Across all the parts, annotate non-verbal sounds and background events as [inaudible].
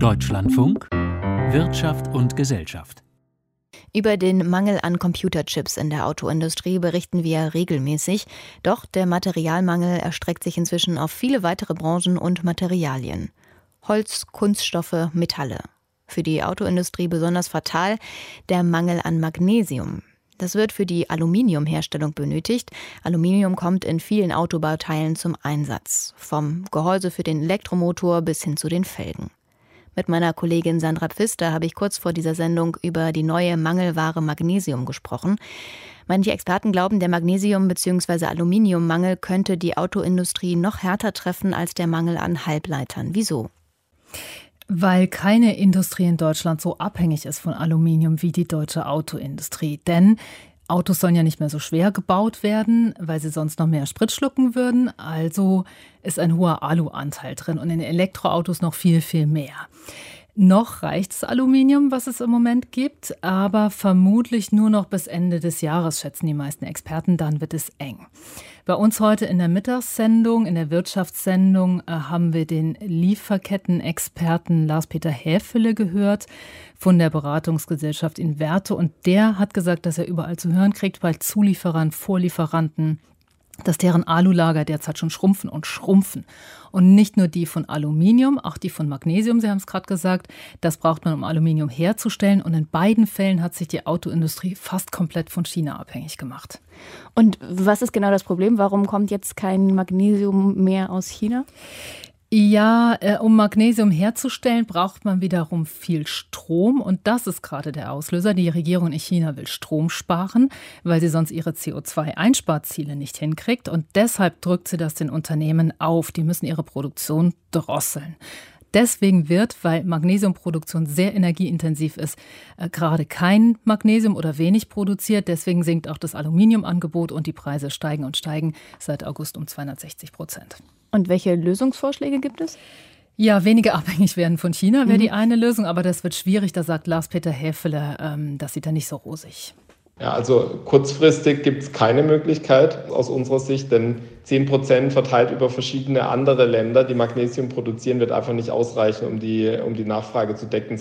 Deutschlandfunk Wirtschaft und Gesellschaft. Über den Mangel an Computerchips in der Autoindustrie berichten wir regelmäßig. Doch der Materialmangel erstreckt sich inzwischen auf viele weitere Branchen und Materialien. Holz, Kunststoffe, Metalle. Für die Autoindustrie besonders fatal der Mangel an Magnesium. Das wird für die Aluminiumherstellung benötigt. Aluminium kommt in vielen Autobauteilen zum Einsatz, vom Gehäuse für den Elektromotor bis hin zu den Felgen. Mit meiner Kollegin Sandra Pfister habe ich kurz vor dieser Sendung über die neue Mangelware Magnesium gesprochen. Manche Experten glauben, der Magnesium- bzw. Aluminiummangel könnte die Autoindustrie noch härter treffen als der Mangel an Halbleitern. Wieso? Weil keine Industrie in Deutschland so abhängig ist von Aluminium wie die deutsche Autoindustrie. Denn Autos sollen ja nicht mehr so schwer gebaut werden, weil sie sonst noch mehr Sprit schlucken würden. Also ist ein hoher Aluanteil drin und in Elektroautos noch viel, viel mehr. Noch reicht das Aluminium, was es im Moment gibt, aber vermutlich nur noch bis Ende des Jahres, schätzen die meisten Experten. Dann wird es eng. Bei uns heute in der Mittagssendung, in der Wirtschaftssendung, äh, haben wir den Lieferketten-Experten Lars-Peter Häfele gehört von der Beratungsgesellschaft Inverto. Und der hat gesagt, dass er überall zu hören kriegt bei Zulieferern, Vorlieferanten, dass deren Alulager derzeit schon schrumpfen und schrumpfen. Und nicht nur die von Aluminium, auch die von Magnesium, Sie haben es gerade gesagt, das braucht man, um Aluminium herzustellen. Und in beiden Fällen hat sich die Autoindustrie fast komplett von China abhängig gemacht. Und was ist genau das Problem? Warum kommt jetzt kein Magnesium mehr aus China? Ja, äh, um Magnesium herzustellen, braucht man wiederum viel Strom. Und das ist gerade der Auslöser. Die Regierung in China will Strom sparen, weil sie sonst ihre CO2-Einsparziele nicht hinkriegt. Und deshalb drückt sie das den Unternehmen auf. Die müssen ihre Produktion drosseln. Deswegen wird, weil Magnesiumproduktion sehr energieintensiv ist, äh, gerade kein Magnesium oder wenig produziert. Deswegen sinkt auch das Aluminiumangebot und die Preise steigen und steigen seit August um 260 Prozent. Und welche Lösungsvorschläge gibt es? Ja, weniger [laughs] abhängig werden von China wäre mhm. die eine Lösung, aber das wird schwierig. Da sagt Lars-Peter Häfele, ähm, das sieht er nicht so rosig. Ja, also kurzfristig gibt es keine Möglichkeit aus unserer Sicht, denn 10 Prozent verteilt über verschiedene andere Länder, die Magnesium produzieren, wird einfach nicht ausreichen, um die, um die Nachfrage zu decken.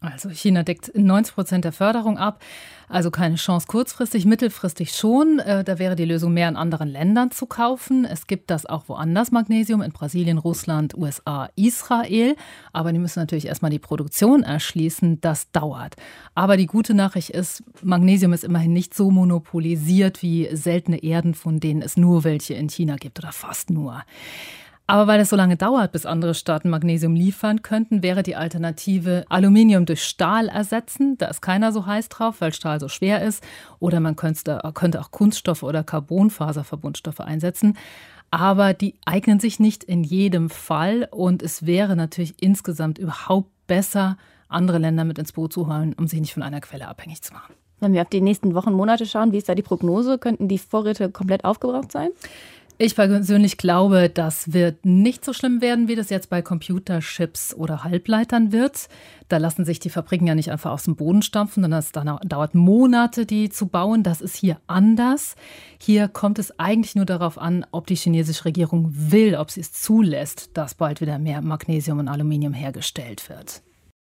Also China deckt 90 Prozent der Förderung ab. Also keine Chance kurzfristig, mittelfristig schon. Äh, da wäre die Lösung mehr in anderen Ländern zu kaufen. Es gibt das auch woanders, Magnesium, in Brasilien, Russland, USA, Israel. Aber die müssen natürlich erstmal die Produktion erschließen. Das dauert. Aber die gute Nachricht ist, Magnesium ist immerhin nicht so monopolisiert wie seltene Erden, von denen es nur welche in China gibt oder fast nur. Aber weil es so lange dauert, bis andere Staaten Magnesium liefern könnten, wäre die Alternative Aluminium durch Stahl ersetzen. Da ist keiner so heiß drauf, weil Stahl so schwer ist. Oder man könnte, auch Kunststoffe oder Carbonfaserverbundstoffe einsetzen. Aber die eignen sich nicht in jedem Fall. Und es wäre natürlich insgesamt überhaupt besser, andere Länder mit ins Boot zu holen, um sich nicht von einer Quelle abhängig zu machen. Wenn wir auf die nächsten Wochen, Monate schauen, wie ist da die Prognose? Könnten die Vorräte komplett aufgebraucht sein? Ich persönlich glaube, das wird nicht so schlimm werden, wie das jetzt bei Computerchips oder Halbleitern wird. Da lassen sich die Fabriken ja nicht einfach aus dem Boden stampfen, sondern es dauert Monate, die zu bauen. Das ist hier anders. Hier kommt es eigentlich nur darauf an, ob die chinesische Regierung will, ob sie es zulässt, dass bald wieder mehr Magnesium und Aluminium hergestellt wird.